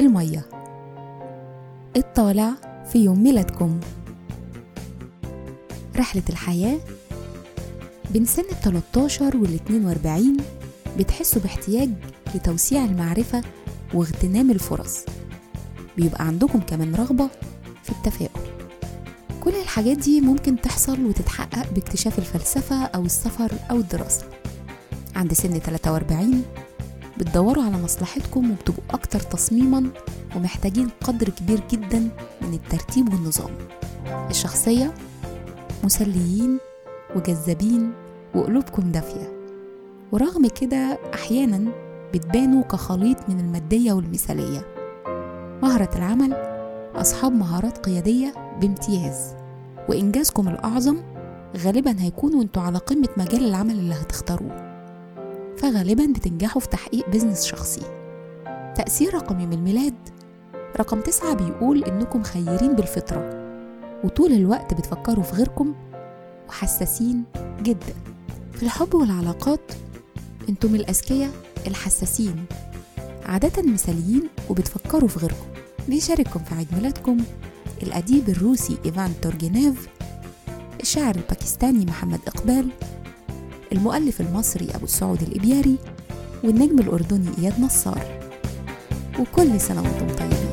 المية. الطالع في يوم ميلادكم. رحلة الحياة بين سن ال 13 وال 42 بتحسوا باحتياج لتوسيع المعرفة واغتنام الفرص. بيبقى عندكم كمان رغبة في التفاؤل. كل الحاجات دي ممكن تحصل وتتحقق باكتشاف الفلسفة أو السفر أو الدراسة. عند سن 43 بتدوروا على مصلحتكم وبتبقوا أكتر تصميما ومحتاجين قدر كبير جدا من الترتيب والنظام. الشخصية مسليين وجذابين وقلوبكم دافية. ورغم كده أحيانا بتبانوا كخليط من المادية والمثالية. مهرة العمل أصحاب مهارات قيادية بامتياز. وإنجازكم الأعظم غالبا هيكون وانتوا على قمة مجال العمل اللي هتختاروه. فغالبا بتنجحوا في تحقيق بزنس شخصي. تأثير رقم يوم الميلاد. رقم تسعة بيقول إنكم خيرين بالفطرة وطول الوقت بتفكروا في غيركم وحساسين جدا. في الحب والعلاقات إنتم الأذكياء الحساسين عادة مثاليين وبتفكروا في غيركم. بيشارككم في عيد ميلادكم الأديب الروسي إيفان تورجينيف الشاعر الباكستاني محمد إقبال المؤلف المصري أبو السعود الإبياري والنجم الأردني إياد نصار. وكل سنة وأنتم طيبين.